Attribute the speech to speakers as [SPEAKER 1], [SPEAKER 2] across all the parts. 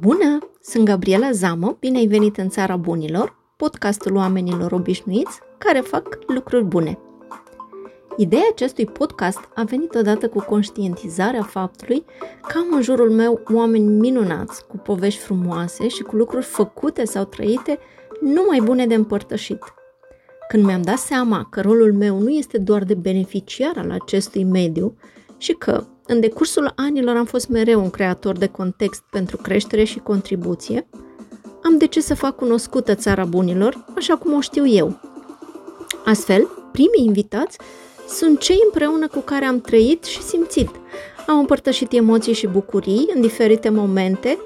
[SPEAKER 1] Bună! Sunt Gabriela Zamă, bine ai venit în Țara Bunilor, podcastul oamenilor obișnuiți care fac lucruri bune. Ideea acestui podcast a venit odată cu conștientizarea faptului că am în jurul meu oameni minunați, cu povești frumoase și cu lucruri făcute sau trăite numai bune de împărtășit. Când mi-am dat seama că rolul meu nu este doar de beneficiar al acestui mediu și că, în decursul anilor, am fost mereu un creator de context pentru creștere și contribuție, am decis să fac cunoscută țara bunilor, așa cum o știu eu. Astfel, primii invitați sunt cei împreună cu care am trăit și simțit. Am împărtășit emoții și bucurii în diferite momente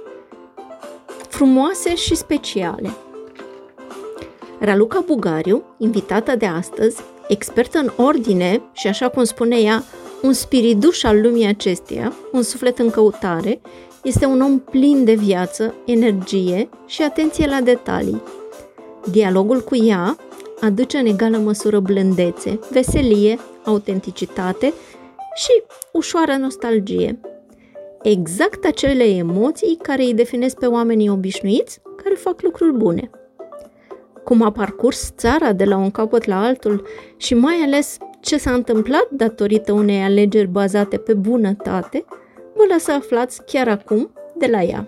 [SPEAKER 1] frumoase și speciale. Raluca Bugariu, invitată de astăzi, expertă în ordine și, așa cum spune ea, un spiriduș al lumii acesteia, un suflet în căutare, este un om plin de viață, energie și atenție la detalii. Dialogul cu ea aduce în egală măsură blândețe, veselie, autenticitate și ușoară nostalgie. Exact acele emoții care îi definesc pe oamenii obișnuiți care fac lucruri bune. Cum a parcurs țara de la un capăt la altul și mai ales ce s-a întâmplat datorită unei alegeri bazate pe bunătate, vă las să aflați chiar acum de la ea.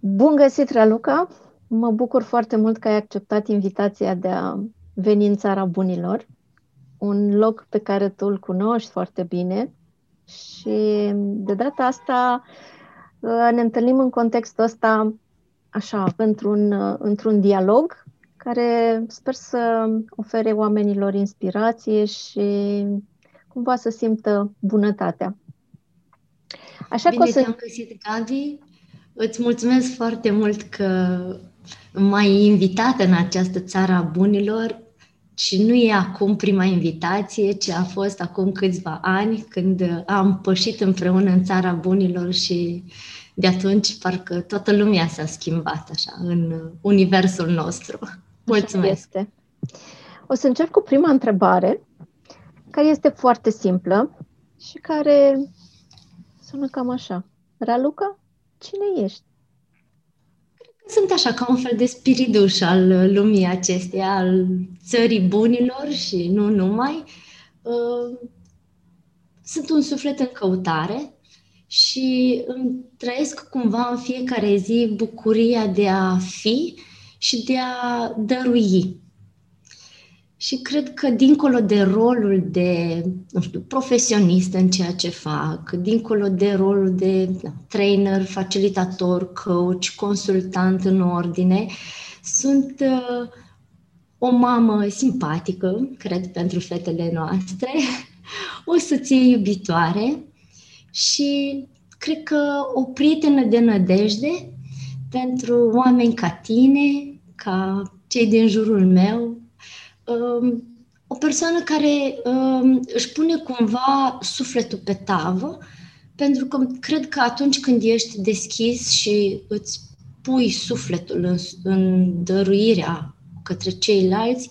[SPEAKER 1] Bun găsit, Raluca! Mă bucur foarte mult că ai acceptat invitația de a veni în țara bunilor, un loc pe care tu îl cunoști foarte bine și de data asta uh, ne întâlnim în contextul ăsta așa, într-un, uh, într-un dialog care sper să ofere oamenilor inspirație și cumva să simtă bunătatea.
[SPEAKER 2] Așa Bine că o să... te-am găsit, Gabi. Îți mulțumesc foarte mult că m-ai invitat în această țară a bunilor și nu e acum prima invitație, ci a fost acum câțiva ani când am pășit împreună în țara bunilor și de atunci parcă toată lumea s-a schimbat așa în universul nostru. Mulțumesc! Este.
[SPEAKER 1] O să încep cu prima întrebare, care este foarte simplă și care sună cam așa. Raluca, cine ești?
[SPEAKER 2] Sunt așa ca un fel de spiriduș al lumii acesteia, al țării bunilor și nu numai. Uh, sunt un suflet în căutare și îmi trăiesc cumva în fiecare zi bucuria de a fi și de a dărui. Și cred că dincolo de rolul de, nu știu, profesionist în ceea ce fac, dincolo de rolul de da, trainer, facilitator, coach, consultant în ordine, sunt uh, o mamă simpatică, cred, pentru fetele noastre, o soție iubitoare și cred că o prietenă de nădejde pentru oameni ca tine, ca cei din jurul meu, um, o persoană care um, își pune cumva sufletul pe tavă, pentru că cred că atunci când ești deschis și îți pui sufletul în, în dăruirea către ceilalți,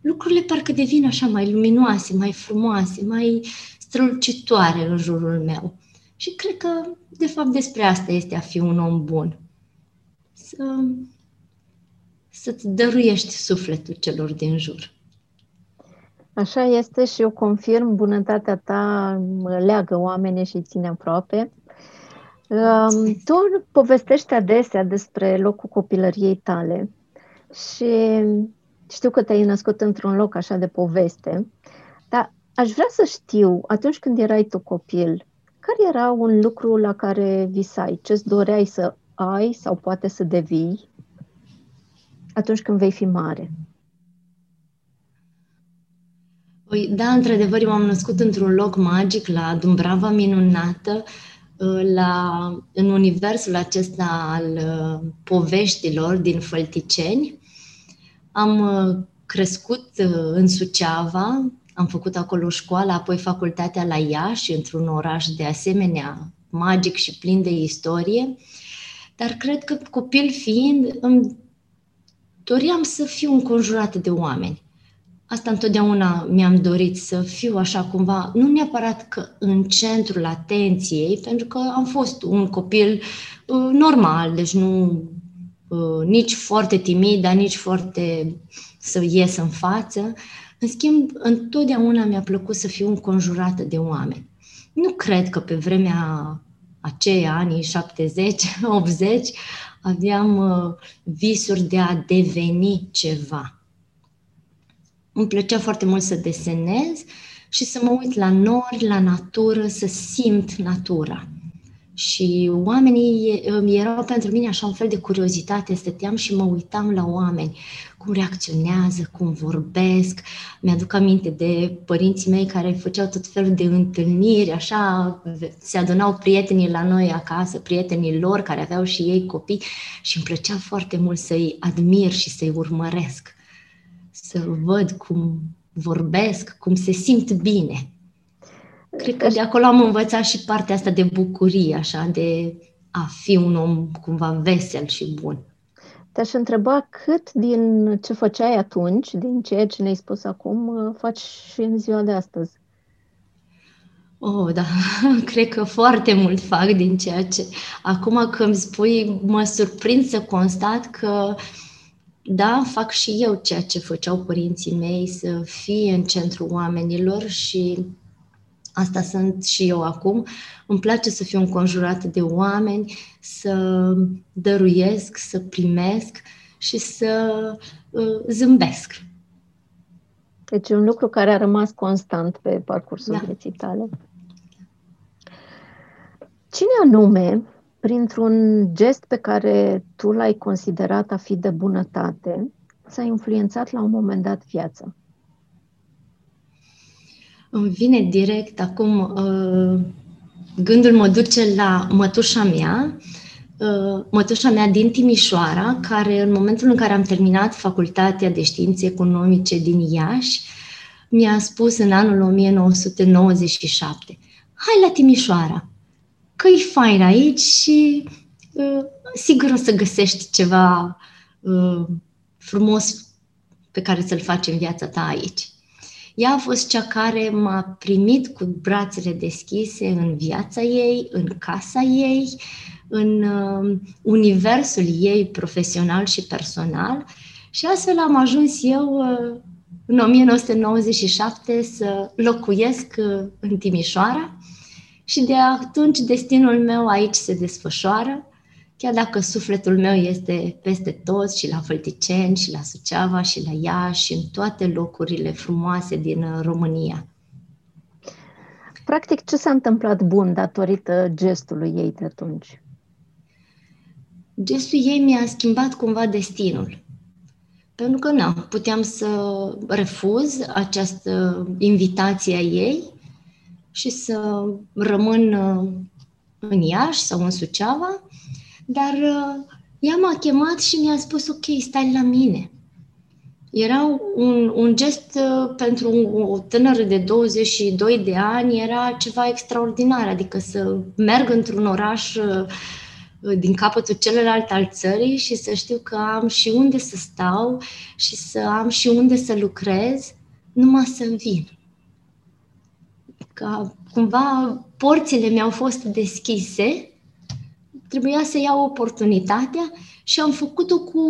[SPEAKER 2] lucrurile parcă devin așa mai luminoase, mai frumoase, mai strălucitoare în jurul meu. Și cred că, de fapt, despre asta este a fi un om bun. Să să-ți dăruiești sufletul celor din jur.
[SPEAKER 1] Așa este și eu confirm, bunătatea ta leagă oamenii și îi ține aproape. Um, tu povestești adesea despre locul copilăriei tale și știu că te-ai născut într-un loc așa de poveste, dar aș vrea să știu, atunci când erai tu copil, care era un lucru la care visai? Ce-ți doreai să ai sau poate să devii? Atunci când vei fi mare?
[SPEAKER 2] Păi, da, într-adevăr, eu am născut într-un loc magic, la Dumbrava Minunată, uh, la, în universul acesta al uh, poveștilor din Fălticeni. Am uh, crescut în Suceava, am făcut acolo școala, apoi facultatea la Iași, într-un oraș de asemenea magic și plin de istorie. Dar cred că copil fiind, îmi doream să fiu înconjurată de oameni. asta întotdeauna mi-am dorit să fiu așa cumva, nu neapărat că în centrul atenției, pentru că am fost un copil uh, normal, deci nu uh, nici foarte timid, dar nici foarte să ies în față. În schimb, întotdeauna mi-a plăcut să fiu înconjurată de oameni. Nu cred că pe vremea aceea, anii 70, 80, aveam uh, visuri de a deveni ceva. Îmi plăcea foarte mult să desenez și să mă uit la nori, la natură, să simt natura. Și oamenii erau pentru mine așa un fel de curiozitate, stăteam și mă uitam la oameni, cum reacționează, cum vorbesc. Mi-aduc aminte de părinții mei care făceau tot felul de întâlniri, așa, se adunau prietenii la noi acasă, prietenii lor care aveau și ei copii și îmi plăcea foarte mult să-i admir și să-i urmăresc, să văd cum vorbesc, cum se simt bine. Cred că de acolo am învățat și partea asta de bucurie, așa, de a fi un om cumva vesel și bun.
[SPEAKER 1] Te-aș întreba cât din ce făceai atunci, din ceea ce ne-ai spus acum, faci și în ziua de astăzi?
[SPEAKER 2] Oh, da, cred că foarte mult fac din ceea ce... Acum când îmi spui, mă surprind să constat că da, fac și eu ceea ce făceau părinții mei, să fie în centrul oamenilor și Asta sunt și eu acum. Îmi place să fiu înconjurată de oameni, să dăruiesc, să primesc și să uh, zâmbesc.
[SPEAKER 1] Deci un lucru care a rămas constant pe parcursul da. vieții tale. Cine anume, printr-un gest pe care tu l-ai considerat a fi de bunătate, ți-a influențat la un moment dat viața?
[SPEAKER 2] Îmi vine direct acum, uh, gândul mă duce la mătușa mea, uh, mătușa mea din Timișoara, care în momentul în care am terminat facultatea de științe economice din Iași, mi-a spus în anul 1997, hai la Timișoara, că e fain aici și uh, sigur o să găsești ceva frumos pe care să-l faci în viața ta aici. Ea a fost cea care m-a primit cu brațele deschise în viața ei, în casa ei, în uh, universul ei profesional și personal. Și astfel am ajuns eu uh, în 1997 să locuiesc uh, în Timișoara. Și de atunci destinul meu aici se desfășoară chiar dacă sufletul meu este peste tot și la Fălticeni și la Suceava și la Iași și în toate locurile frumoase din uh, România.
[SPEAKER 1] Practic, ce s-a întâmplat bun datorită gestului ei de atunci?
[SPEAKER 2] Gestul ei mi-a schimbat cumva destinul. Pentru că nu, puteam să refuz această invitație a ei și să rămân uh, în Iași sau în Suceava dar uh, ea m-a chemat și mi-a spus, ok, stai la mine. Era un, un gest uh, pentru o tânără de 22 de ani, era ceva extraordinar, adică să merg într-un oraș uh, din capătul celălalt al țării și să știu că am și unde să stau și să am și unde să lucrez, numai să vin. Că cumva porțile mi-au fost deschise trebuia să iau oportunitatea și am făcut-o cu,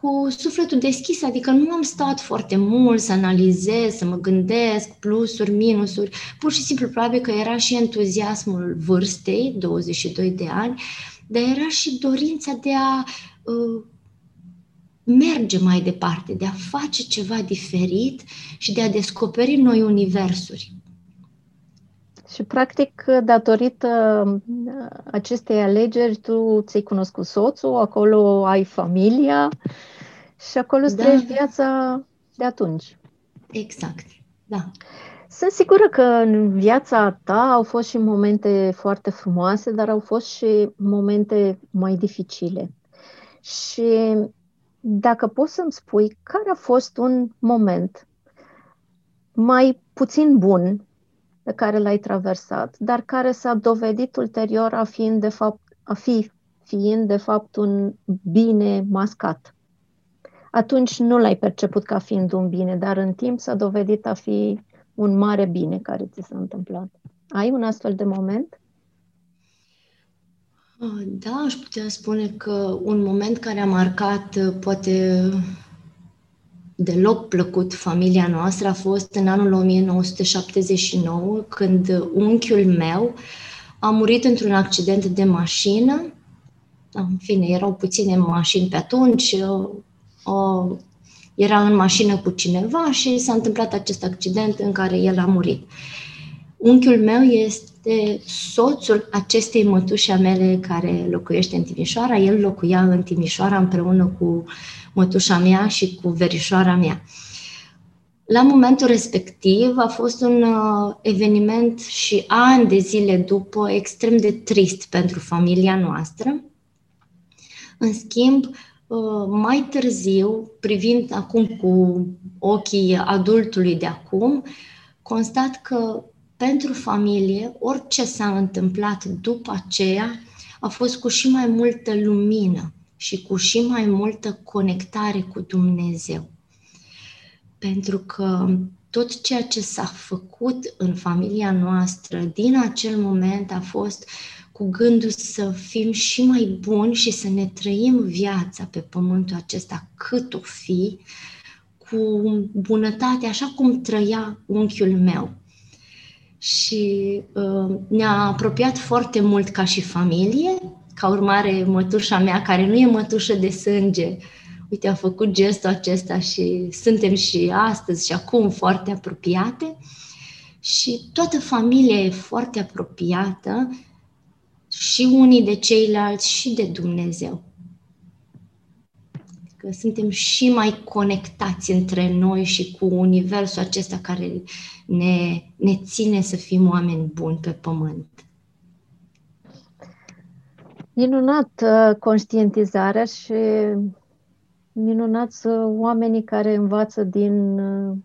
[SPEAKER 2] cu sufletul deschis, adică nu am stat foarte mult să analizez, să mă gândesc plusuri, minusuri, pur și simplu probabil că era și entuziasmul vârstei, 22 de ani, dar era și dorința de a uh, merge mai departe, de a face ceva diferit și de a descoperi noi universuri.
[SPEAKER 1] Și, practic, datorită uh, acestei alegeri, tu ți-ai cunoscut soțul, acolo ai familia și acolo îți da. trăiești viața de atunci.
[SPEAKER 2] Exact, da.
[SPEAKER 1] Sunt sigură că în viața ta au fost și momente foarte frumoase, dar au fost și momente mai dificile. Și dacă poți să-mi spui care a fost un moment mai puțin bun pe care l-ai traversat, dar care s-a dovedit ulterior a, fiind de fapt, a fi fiind de fapt un bine mascat.
[SPEAKER 3] atunci nu l-ai perceput ca fiind un bine, dar în timp s-a dovedit a fi un mare bine care ți s-a întâmplat. Ai un astfel de moment?
[SPEAKER 2] Ah, da, aș putea spune că un moment care a marcat uh, poate deloc plăcut familia noastră a fost în anul 1979, când unchiul meu a murit într-un accident de mașină. În fine, erau puține mașini pe atunci, o, era în mașină cu cineva și s-a întâmplat acest accident în care el a murit. Unchiul meu este soțul acestei mătuși a mele care locuiește în Timișoara. El locuia în Timișoara împreună cu mătușa mea și cu verișoara mea. La momentul respectiv a fost un uh, eveniment și ani de zile după extrem de trist pentru familia noastră. În schimb, uh, mai târziu, privind acum cu ochii adultului de acum, constat că pentru familie, orice s-a întâmplat după aceea a fost cu și mai multă lumină și cu și mai multă conectare cu Dumnezeu. Pentru că tot ceea ce s-a făcut în familia noastră din acel moment a fost cu gândul să fim și mai buni și să ne trăim viața pe pământul acesta cât o fi, cu bunătate, așa cum trăia unchiul meu și uh, ne-a apropiat foarte mult ca și familie. Ca urmare, mătușa mea, care nu e mătușă de sânge, uite, a făcut gestul acesta și suntem și astăzi și acum foarte apropiate. Și toată familia e foarte apropiată și unii de ceilalți și de Dumnezeu că suntem și mai conectați între noi și cu universul acesta care ne, ne ține să fim oameni buni pe pământ.
[SPEAKER 3] Minunat uh, conștientizarea și minunat oamenii care învață din uh,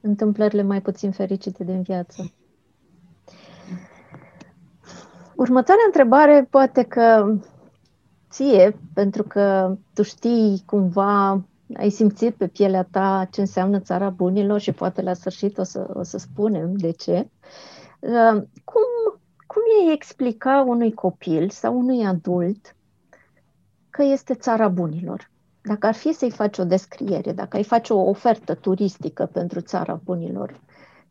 [SPEAKER 3] întâmplările mai puțin fericite din viață. Următoarea întrebare poate că ție, pentru că tu știi cumva, ai simțit pe pielea ta ce înseamnă țara bunilor și poate la sfârșit o să, o să spunem de ce. Uh, cum, cum e explica unui copil sau unui adult că este țara bunilor? Dacă ar fi să-i faci o descriere, dacă ai face o ofertă turistică pentru țara bunilor,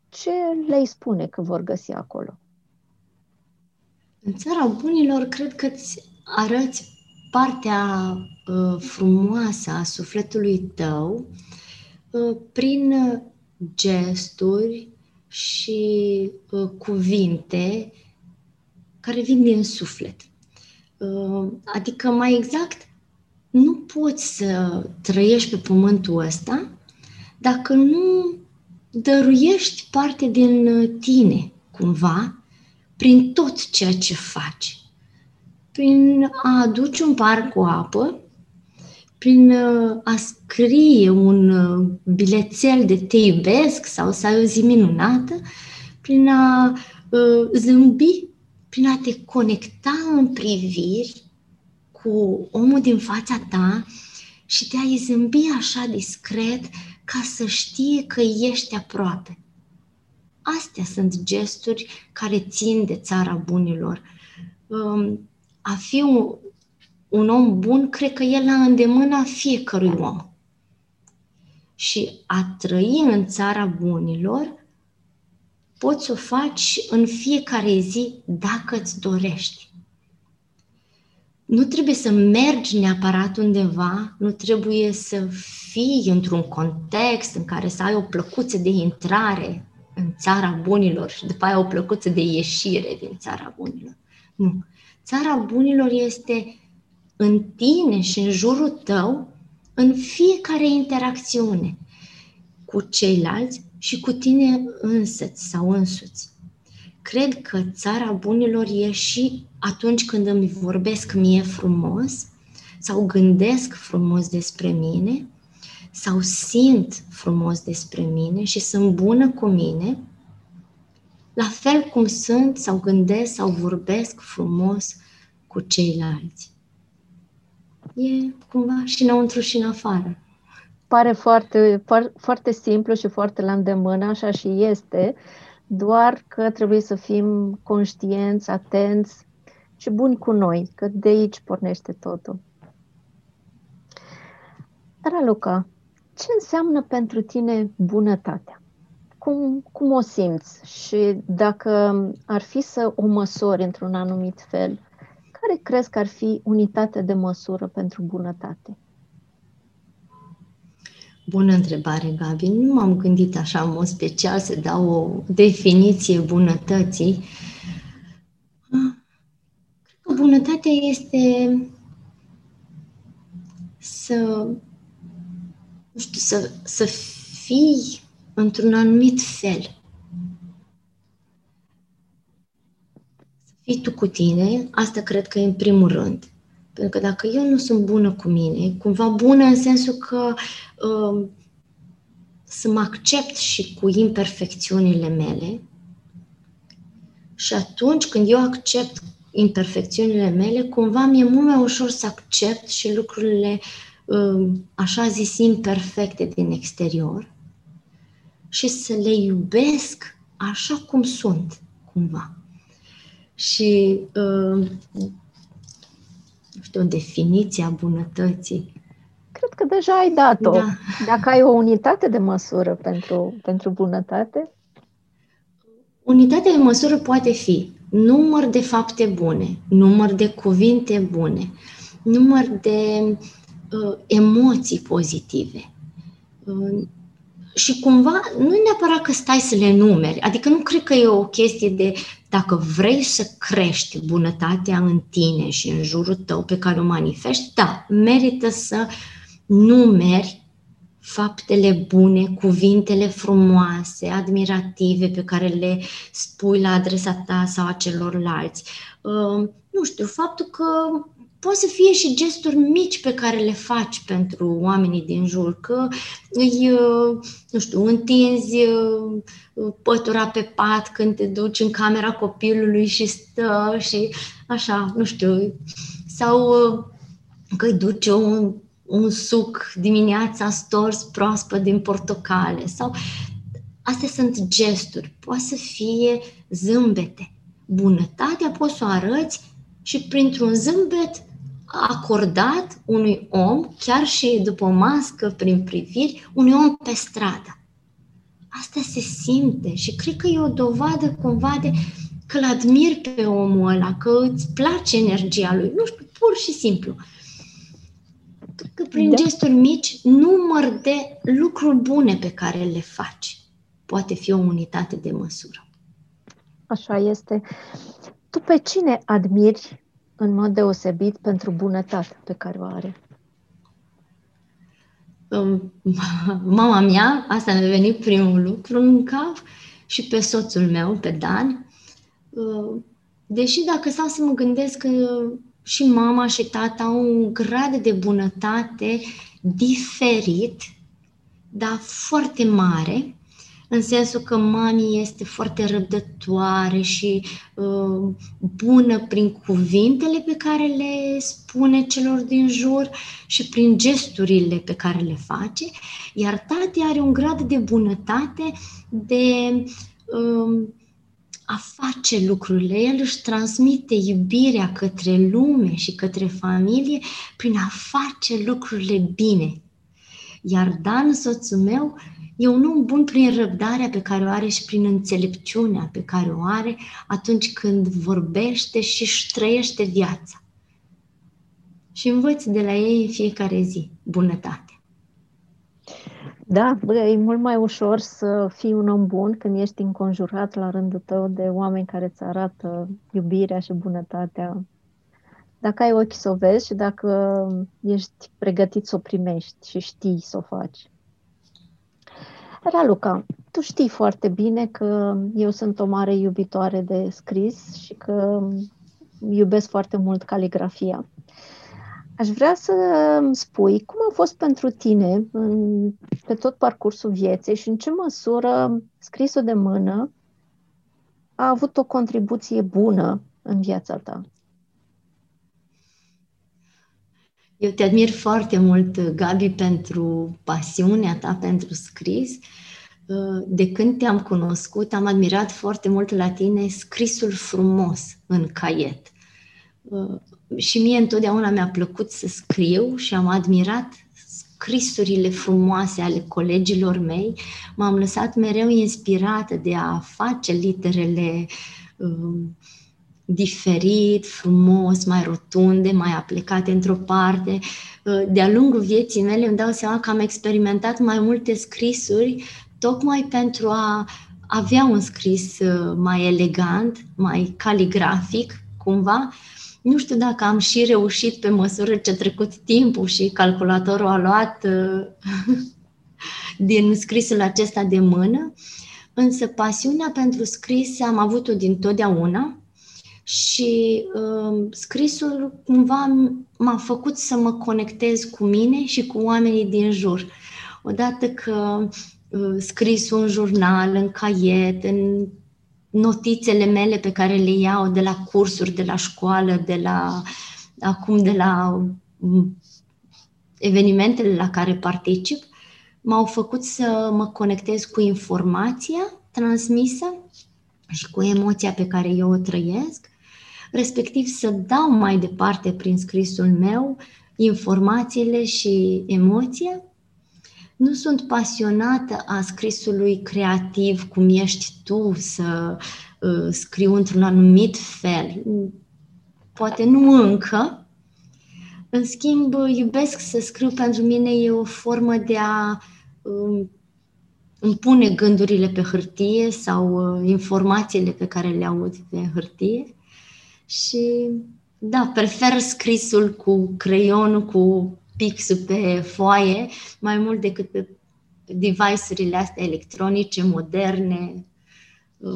[SPEAKER 3] ce le-ai spune că vor găsi acolo?
[SPEAKER 2] În țara bunilor, cred că îți arăți partea uh, frumoasă a sufletului tău uh, prin gesturi și uh, cuvinte care vin din suflet. Uh, adică, mai exact, nu poți să trăiești pe pământul ăsta dacă nu dăruiești parte din uh, tine, cumva, prin tot ceea ce faci prin a aduce un par cu apă, prin uh, a scrie un uh, bilețel de te iubesc sau să ai o zi minunată, prin a uh, zâmbi, prin a te conecta în priviri cu omul din fața ta și de a-i zâmbi așa discret ca să știe că ești aproape. Astea sunt gesturi care țin de țara bunilor. Um, a fi un, un om bun, cred că e la îndemâna fiecărui om. Și a trăi în țara bunilor, poți să o faci în fiecare zi dacă îți dorești. Nu trebuie să mergi neapărat undeva, nu trebuie să fii într-un context în care să ai o plăcuță de intrare în țara bunilor și după aia o plăcuță de ieșire din țara bunilor. Nu. Țara bunilor este în tine și în jurul tău, în fiecare interacțiune cu ceilalți și cu tine însăți sau însuți. Cred că țara bunilor e și atunci când îmi vorbesc mie frumos sau gândesc frumos despre mine sau simt frumos despre mine și sunt bună cu mine la fel cum sunt sau gândesc sau vorbesc frumos cu ceilalți. E cumva și înăuntru și în afară.
[SPEAKER 1] pare foarte, foarte simplu și foarte la îndemână, așa și este, doar că trebuie să fim conștienți, atenți și buni cu noi, că de aici pornește totul. Raluca, ce înseamnă pentru tine bunătatea? Cum, cum o simți? Și dacă ar fi să o măsori într-un anumit fel, care crezi că ar fi unitatea de măsură pentru bunătate?
[SPEAKER 2] Bună întrebare, Gabi. Nu m-am gândit așa în mod special să dau o definiție bunătății. Cred că bunătatea este să, nu știu, să, să fii într-un anumit fel. Fii tu cu tine, asta cred că e în primul rând. Pentru că dacă eu nu sunt bună cu mine, cumva bună în sensul că uh, să mă accept și cu imperfecțiunile mele, și atunci când eu accept imperfecțiunile mele, cumva mi-e mult mai ușor să accept și lucrurile, uh, așa zis, imperfecte din exterior și să le iubesc așa cum sunt, cumva. Și uh, știu, o definiție a bunătății.
[SPEAKER 1] Cred că deja ai dat-o. Da. Dacă ai o unitate de măsură pentru, pentru bunătate?
[SPEAKER 2] Unitatea de măsură poate fi număr de fapte bune, număr de cuvinte bune, număr de uh, emoții pozitive. Uh, și cumva nu e neapărat că stai să le numeri, adică nu cred că e o chestie de dacă vrei să crești bunătatea în tine și în jurul tău pe care o manifesti, da, merită să numeri faptele bune, cuvintele frumoase, admirative pe care le spui la adresa ta sau a celorlalți. Uh, nu știu, faptul că pot să fie și gesturi mici pe care le faci pentru oamenii din jur, că îi, uh, nu știu, întinzi uh, pătura pe pat când te duci în camera copilului și stă și așa, nu știu, sau uh, că îi duci un, un suc dimineața stors proaspăt din portocale sau astea sunt gesturi, poate să fie zâmbete. Bunătatea poți să o arăți și printr-un zâmbet acordat unui om, chiar și după o mască, prin priviri, unui om pe stradă. Asta se simte și cred că e o dovadă cumva de că îl admiri pe omul ăla, că îți place energia lui. Nu știu, pur și simplu. Că prin da. gesturi mici, număr de lucruri bune pe care le faci poate fi o unitate de măsură.
[SPEAKER 1] Așa este. Tu pe cine admiri în mod deosebit pentru bunătatea pe care o are?
[SPEAKER 2] Mama mea, asta mi-a venit primul lucru în cap, și pe soțul meu, pe Dan. Uh, deși dacă stau să mă gândesc că și mama și tata au un grad de bunătate diferit, dar foarte mare, în sensul că mami este foarte răbdătoare și uh, bună prin cuvintele pe care le spune celor din jur și prin gesturile pe care le face, iar tati are un grad de bunătate de uh, a face lucrurile. El își transmite iubirea către lume și către familie prin a face lucrurile bine. Iar Dan, soțul meu, E un om bun prin răbdarea pe care o are și prin înțelepciunea pe care o are atunci când vorbește și își trăiește viața. Și învăț de la ei în fiecare zi bunătate.
[SPEAKER 1] Da, bă, e mult mai ușor să fii un om bun când ești înconjurat la rândul tău de oameni care îți arată iubirea și bunătatea. Dacă ai ochi să o vezi și dacă ești pregătit să o primești și știi să o faci. Raluca, tu știi foarte bine că eu sunt o mare iubitoare de scris și că iubesc foarte mult caligrafia. Aș vrea să spui cum a fost pentru tine în, pe tot parcursul vieții și în ce măsură scrisul de mână a avut o contribuție bună în viața ta.
[SPEAKER 2] Eu te admir foarte mult, Gabi, pentru pasiunea ta pentru scris. De când te-am cunoscut, am admirat foarte mult la tine scrisul frumos în caiet. Și mie întotdeauna mi-a plăcut să scriu și am admirat scrisurile frumoase ale colegilor mei. M-am lăsat mereu inspirată de a face literele um, diferit, frumos, mai rotunde, mai aplicate într-o parte. Uh, de-a lungul vieții mele îmi dau seama că am experimentat mai multe scrisuri tocmai pentru a avea un scris uh, mai elegant, mai caligrafic, cumva. Nu știu dacă am și reușit pe măsură ce trecut timpul și calculatorul a luat uh, din scrisul acesta de mână, însă pasiunea pentru scris am avut-o din totdeauna și uh, scrisul cumva m-a făcut să mă conectez cu mine și cu oamenii din jur. Odată că uh, scris un jurnal, în caiet, în notițele mele pe care le iau de la cursuri, de la școală, de la acum de la mm, evenimentele la care particip, m-au făcut să mă conectez cu informația transmisă și cu emoția pe care eu o trăiesc respectiv să dau mai departe prin scrisul meu informațiile și emoția. Nu sunt pasionată a scrisului creativ, cum ești tu, să uh, scriu într-un anumit fel. Poate nu încă. În schimb, iubesc să scriu pentru mine e o formă de a uh, îmi pune gândurile pe hârtie sau uh, informațiile pe care le aud pe hârtie și da, prefer scrisul cu creionul, cu pixul pe foaie, mai mult decât pe device-urile astea electronice, moderne,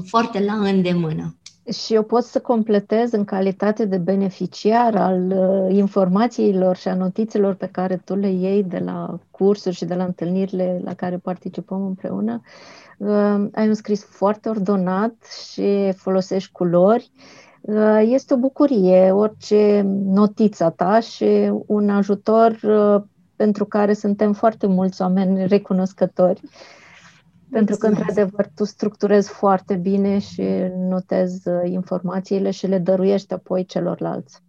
[SPEAKER 2] foarte la îndemână.
[SPEAKER 1] Și eu pot să completez în calitate de beneficiar al uh, informațiilor și a notițelor pe care tu le iei de la cursuri și de la întâlnirile la care participăm împreună. Uh, ai un scris foarte ordonat și folosești culori Uh, este o bucurie orice notița ta și un ajutor uh, pentru care suntem foarte mulți oameni recunoscători. Pentru că, într-adevăr, tu structurezi foarte bine și notezi uh, informațiile și le dăruiești apoi celorlalți.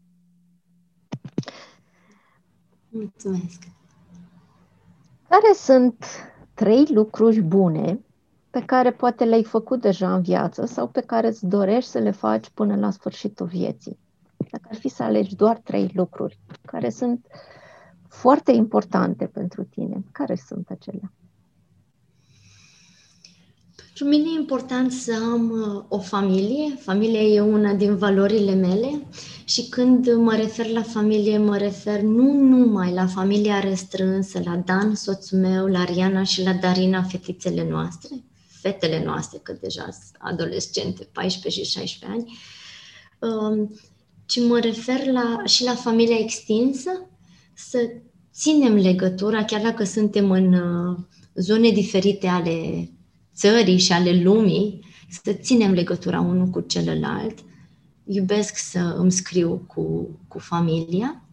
[SPEAKER 2] Mulțumesc!
[SPEAKER 1] Care sunt trei lucruri bune pe care poate le-ai făcut deja în viață sau pe care îți dorești să le faci până la sfârșitul vieții. Dacă ar fi să alegi doar trei lucruri care sunt foarte importante pentru tine, care sunt acelea?
[SPEAKER 2] Pentru mine e important să am uh, o familie. Familia e una din valorile mele și când mă refer la familie, mă refer nu numai la familia restrânsă, la Dan, soțul meu, la Riana și la Darina, fetițele noastre, fetele noastre, că deja sunt adolescente, 14 și 16 ani, um, ci mă refer la, și la familia extinsă, să ținem legătura, chiar dacă suntem în uh, zone diferite ale țării și ale lumii, să ținem legătura unul cu celălalt. Iubesc să îmi scriu cu, cu familia.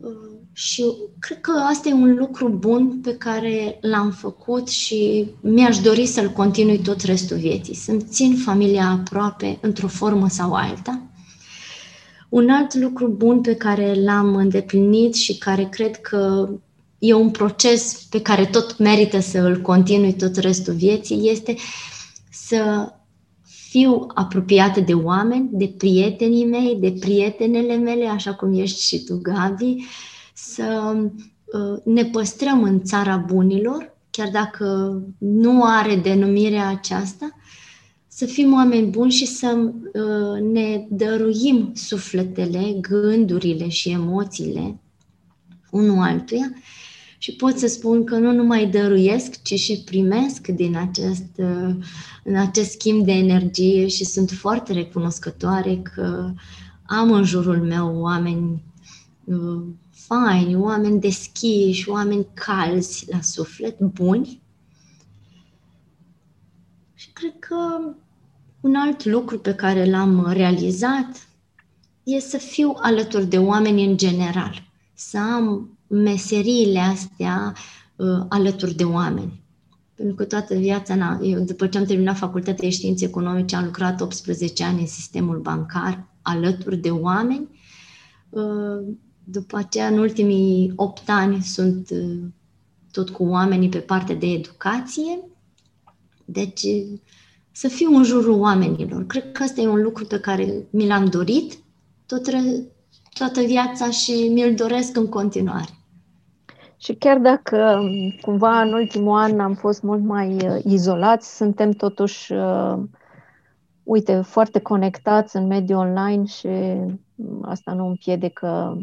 [SPEAKER 2] Uh, și cred că asta e un lucru bun pe care l-am făcut și mi-aș dori să-l continui tot restul vieții. Să-mi țin familia aproape într-o formă sau alta. Un alt lucru bun pe care l-am îndeplinit și care cred că e un proces pe care tot merită să îl continui tot restul vieții este să fiu apropiată de oameni, de prietenii mei, de prietenele mele, așa cum ești și tu, Gabi, să uh, ne păstrăm în țara bunilor, chiar dacă nu are denumirea aceasta, să fim oameni buni și să uh, ne dăruim sufletele, gândurile și emoțiile unul altuia și pot să spun că nu numai dăruiesc, ci și primesc din acest, uh, în acest schimb de energie și sunt foarte recunoscătoare că am în jurul meu oameni faini, oameni deschiși, oameni calzi la suflet, buni. Și cred că un alt lucru pe care l-am realizat e să fiu alături de oameni în general. să am meseriile astea uh, alături de oameni. Pentru că toată viața, na, eu după ce am terminat facultatea de științe economice, am lucrat 18 ani în sistemul bancar alături de oameni. Uh, după aceea, în ultimii 8 ani, sunt uh, tot cu oamenii pe partea de educație. Deci, să fiu în jurul oamenilor. Cred că ăsta e un lucru pe care mi l-am dorit tot, toată viața și mi-l doresc în continuare.
[SPEAKER 1] Și chiar dacă cumva în ultimul an am fost mult mai uh, izolați, suntem totuși, uh, uite, foarte conectați în mediul online și asta nu împiedică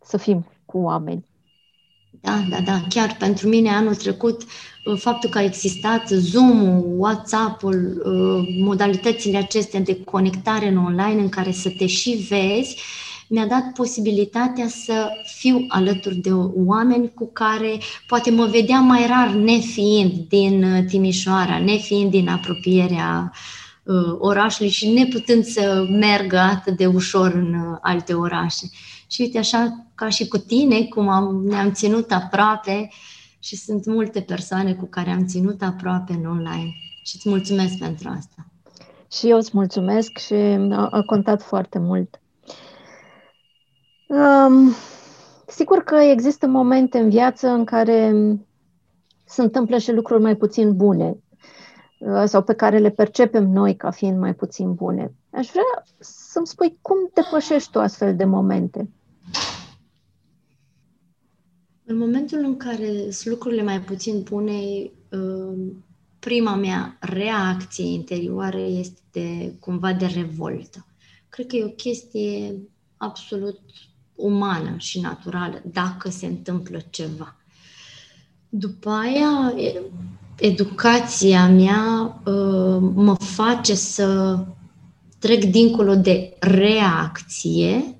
[SPEAKER 1] să fim cu oameni.
[SPEAKER 2] Da, da, da. Chiar pentru mine anul trecut, uh, faptul că a existat Zoom-ul, WhatsApp-ul, uh, modalitățile acestea de conectare în online în care să te și vezi, mi-a dat posibilitatea să fiu alături de oameni cu care poate mă vedeam mai rar nefiind din uh, Timișoara, nefiind din apropierea orașului și neputând să meargă atât de ușor în alte orașe. Și uite, așa ca și cu tine, cum am, ne-am ținut aproape și sunt multe persoane cu care am ținut aproape în online. Și îți mulțumesc pentru asta.
[SPEAKER 1] Și eu îți mulțumesc și a, a contat foarte mult. Um, sigur că există momente în viață în care se întâmplă și lucruri mai puțin bune uh, sau pe care le percepem noi ca fiind mai puțin bune. Aș vrea să-mi spui cum depășești tu astfel de momente.
[SPEAKER 2] În momentul în care sunt lucrurile mai puțin bune, uh, prima mea reacție interioară este de, cumva de revoltă. Cred că e o chestie absolut umană și naturală dacă se întâmplă ceva. După aia, educația mea uh, mă face să trec dincolo de reacție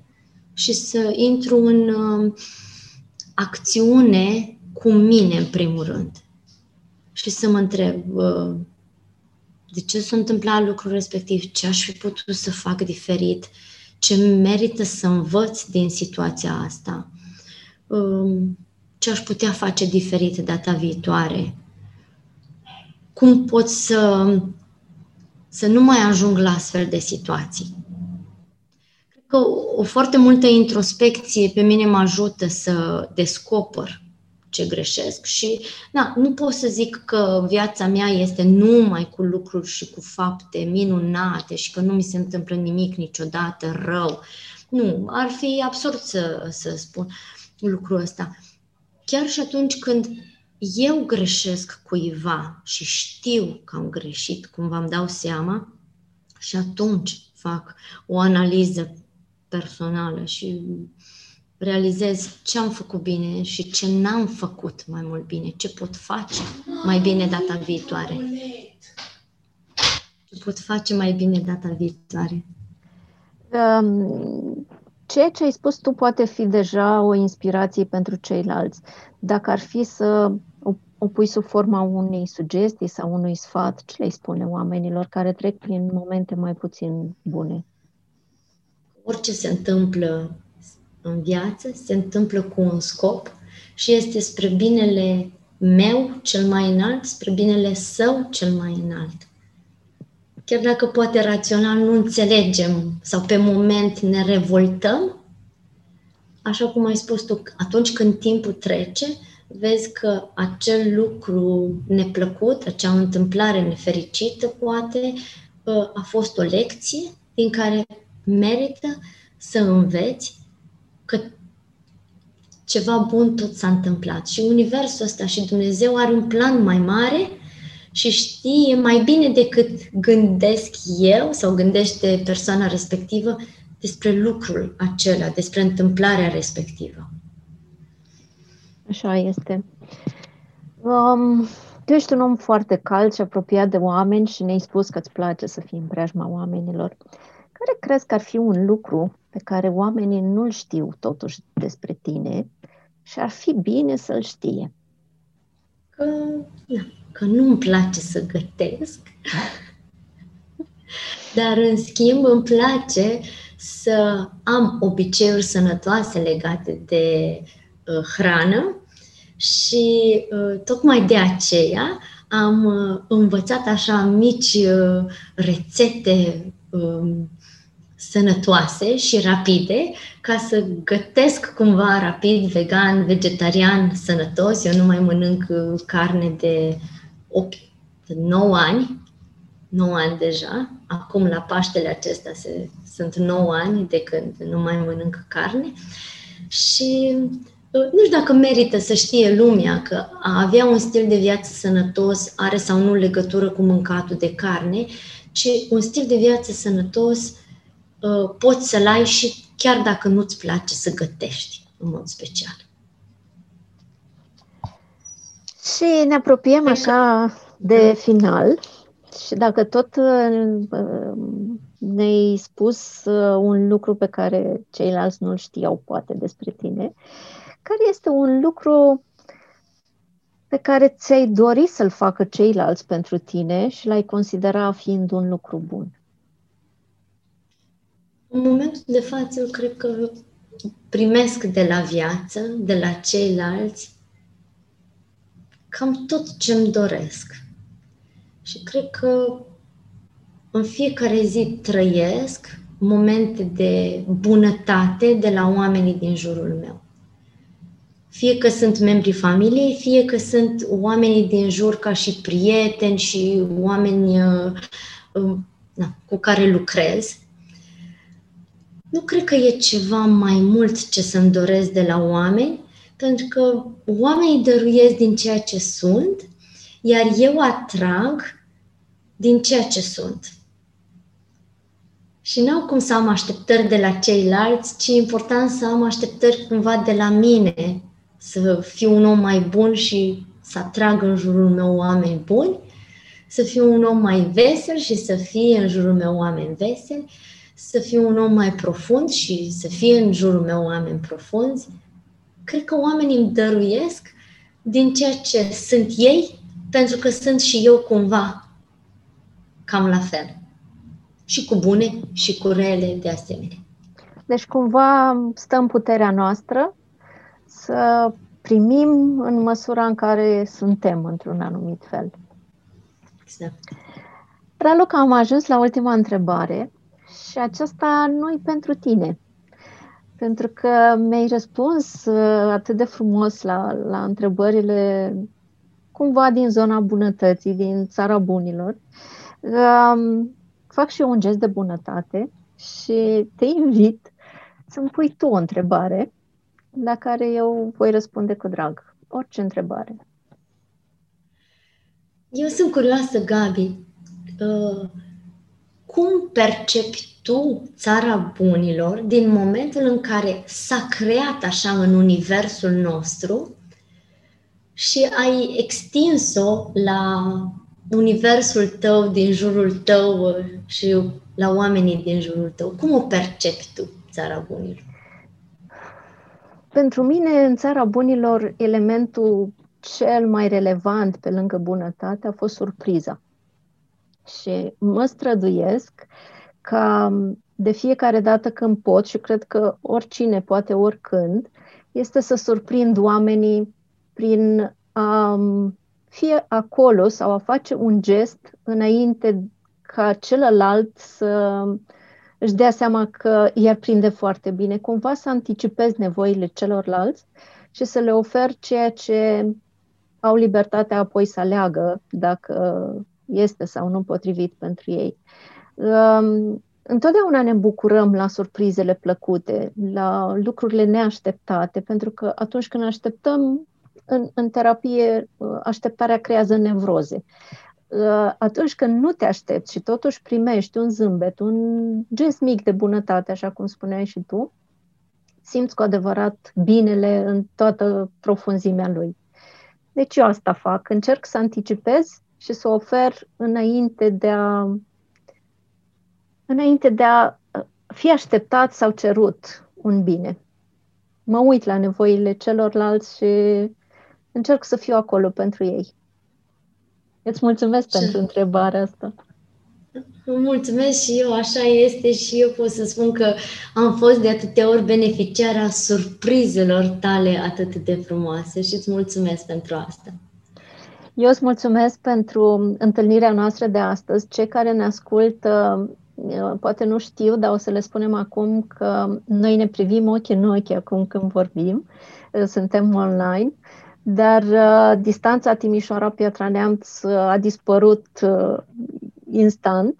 [SPEAKER 2] și să intru în uh, acțiune cu mine, în primul rând. Și să mă întreb de ce s-a întâmplat lucrul respectiv, ce aș fi putut să fac diferit, ce merită să învăț din situația asta, um, ce aș putea face diferit data viitoare, cum pot să, să nu mai ajung la astfel de situații? Că o foarte multă introspecție pe mine mă ajută să descoper ce greșesc și na, nu pot să zic că viața mea este numai cu lucruri și cu fapte minunate și că nu mi se întâmplă nimic niciodată rău. Nu, ar fi absurd să, să spun lucrul ăsta. Chiar și atunci când eu greșesc cuiva și știu că am greșit, cum v-am dau seama, și atunci fac o analiză personală și realizez ce am făcut bine și ce n-am făcut mai mult bine, ce pot face mai bine data viitoare. Ce pot face mai bine data viitoare.
[SPEAKER 1] Um, ceea ce ai spus tu poate fi deja o inspirație pentru ceilalți. Dacă ar fi să o, o pui sub forma unei sugestii sau unui sfat, ce le spune oamenilor care trec prin momente mai puțin bune?
[SPEAKER 2] orice se întâmplă în viață, se întâmplă cu un scop și este spre binele meu cel mai înalt, spre binele său cel mai înalt. Chiar dacă poate rațional nu înțelegem sau pe moment ne revoltăm, așa cum ai spus tu, atunci când timpul trece, vezi că acel lucru neplăcut, acea întâmplare nefericită, poate, a fost o lecție din care merită să înveți că ceva bun tot s-a întâmplat. Și universul ăsta și Dumnezeu are un plan mai mare și știe mai bine decât gândesc eu sau gândește persoana respectivă despre lucrul acela, despre întâmplarea respectivă.
[SPEAKER 1] Așa este. Um, tu ești un om foarte cald și apropiat de oameni și ne-ai spus că îți place să fii în preajma oamenilor. Uh, care crezi că ar fi un lucru pe care oamenii nu-l știu totuși despre tine și ar fi bine să-l știe?
[SPEAKER 2] Că, na, că nu-mi place să gătesc, dar în schimb îmi place să am obiceiuri sănătoase legate de uh, hrană și uh, tocmai de aceea am uh, învățat așa mici uh, rețete uh, sănătoase și rapide ca să gătesc cumva rapid vegan, vegetarian, sănătos. Eu nu mai mănânc uh, carne de 8, 9 ani, 9 ani deja. Acum la Paștele acesta se, sunt 9 ani de când nu mai mănânc carne. Și uh, nu știu dacă merită să știe lumea că a avea un stil de viață sănătos are sau nu legătură cu mâncatul de carne, ci un stil de viață sănătos uh, poți să-l ai și chiar dacă nu-ți place să gătești în mod special.
[SPEAKER 1] Și ne apropiem așa de final și dacă tot uh, ne-ai spus uh, un lucru pe care ceilalți nu-l știau poate despre tine, care este un lucru pe care ți-ai dori să-l facă ceilalți pentru tine și l-ai considera fiind un lucru bun?
[SPEAKER 2] În momentul de față, eu cred că primesc de la viață, de la ceilalți, cam tot ce-mi doresc. Și cred că în fiecare zi trăiesc momente de bunătate de la oamenii din jurul meu. Fie că sunt membrii familiei, fie că sunt oamenii din jur ca și prieteni și oameni uh, uh, na, cu care lucrez. Nu cred că e ceva mai mult ce să-mi doresc de la oameni, pentru că oamenii dăruiesc din ceea ce sunt, iar eu atrag din ceea ce sunt. Și n-au cum să am așteptări de la ceilalți, ci e important să am așteptări cumva de la mine, să fiu un om mai bun și să atrag în jurul meu oameni buni, să fiu un om mai vesel și să fie în jurul meu oameni veseli, să fiu un om mai profund și să fie în jurul meu oameni profunzi. Cred că oamenii îmi dăruiesc din ceea ce sunt ei, pentru că sunt și eu cumva cam la fel. Și cu bune și cu rele de asemenea.
[SPEAKER 1] Deci cumva stă în puterea noastră să primim în măsura în care suntem într-un anumit fel.
[SPEAKER 2] Exact.
[SPEAKER 1] Raluca, am ajuns la ultima întrebare și aceasta nu pentru tine. Pentru că mi-ai răspuns uh, atât de frumos la, la întrebările cumva din zona bunătății, din țara bunilor. Um, fac și eu un gest de bunătate și te invit să-mi pui tu o întrebare la care eu voi răspunde cu drag. Orice întrebare.
[SPEAKER 2] Eu sunt curioasă, Gabi. Uh, cum percepi tu țara bunilor din momentul în care s-a creat așa în universul nostru și ai extins-o la universul tău, din jurul tău și la oamenii din jurul tău. Cum o percepi tu, țara bunilor?
[SPEAKER 1] Pentru mine, în țara bunilor, elementul cel mai relevant pe lângă bunătate a fost surpriza. Și mă străduiesc ca de fiecare dată când pot, și cred că oricine poate oricând, este să surprind oamenii prin a fie acolo sau a face un gest înainte ca celălalt să își dea seama că i-ar prinde foarte bine, cumva să anticipez nevoile celorlalți și să le ofer ceea ce au libertatea apoi să aleagă dacă este sau nu potrivit pentru ei. Um, întotdeauna ne bucurăm la surprizele plăcute, la lucrurile neașteptate, pentru că atunci când așteptăm în, în terapie, uh, așteptarea creează nevroze. Uh, atunci când nu te aștepți și totuși primești un zâmbet, un gest mic de bunătate, așa cum spuneai și tu, simți cu adevărat binele în toată profunzimea lui. Deci eu asta fac. Încerc să anticipez și să ofer înainte de a înainte de a fi așteptat sau cerut un bine. Mă uit la nevoile celorlalți și încerc să fiu acolo pentru ei. Îți mulțumesc Ce? pentru întrebarea asta.
[SPEAKER 2] Mulțumesc și eu, așa este și eu pot să spun că am fost de atâtea ori beneficiara surprizelor tale atât de frumoase și îți mulțumesc pentru asta.
[SPEAKER 1] Eu îți mulțumesc pentru întâlnirea noastră de astăzi. Cei care ne ascultă uh, poate nu știu, dar o să le spunem acum că noi ne privim ochi în ochi acum când vorbim. Uh, suntem online dar uh, distanța Timișoara-Piatra Neamț uh, a dispărut uh, instant.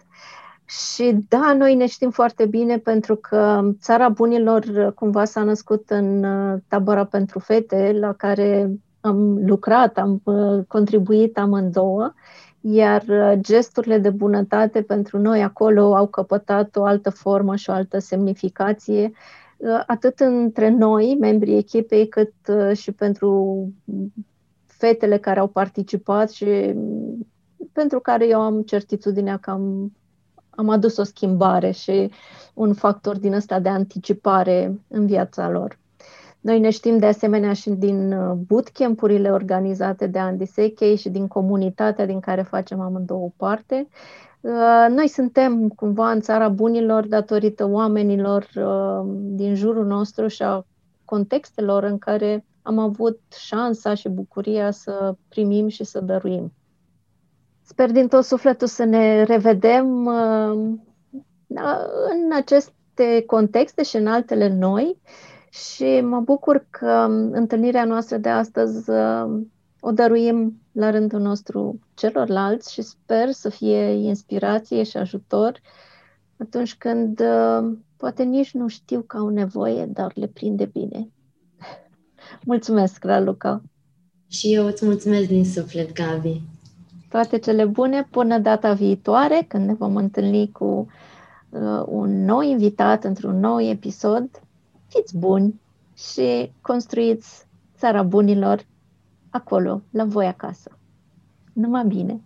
[SPEAKER 1] Și da, noi ne știm foarte bine pentru că Țara Bunilor uh, cumva s-a născut în uh, tabăra pentru fete la care am lucrat, am uh, contribuit amândouă, iar gesturile de bunătate pentru noi acolo au căpătat o altă formă și o altă semnificație Uh, atât între noi, membrii echipei, cât uh, și pentru fetele care au participat și mm, pentru care eu am certitudinea că am, am adus o schimbare și un factor din ăsta de anticipare în viața lor. Noi ne știm de asemenea și din uh, bootcamp-urile organizate de Andy Sekei și din comunitatea din care facem amândouă parte Uh, noi suntem cumva în țara bunilor datorită oamenilor uh, din jurul nostru și a contextelor în care am avut șansa și bucuria să primim și să dăruim. Sper din tot sufletul să ne revedem uh, în aceste contexte și în altele noi și mă bucur că întâlnirea noastră de astăzi o dăruim la rândul nostru celorlalți și sper să fie inspirație și ajutor atunci când uh, poate nici nu știu că au nevoie, dar le prinde bine. Mulțumesc, Raluca!
[SPEAKER 2] Și eu îți mulțumesc din suflet, Gabi!
[SPEAKER 1] Toate cele bune până data viitoare, când ne vom întâlni cu uh, un nou invitat într-un nou episod. Fiți buni și construiți țara bunilor acolo, la voi acasă. Numai bine!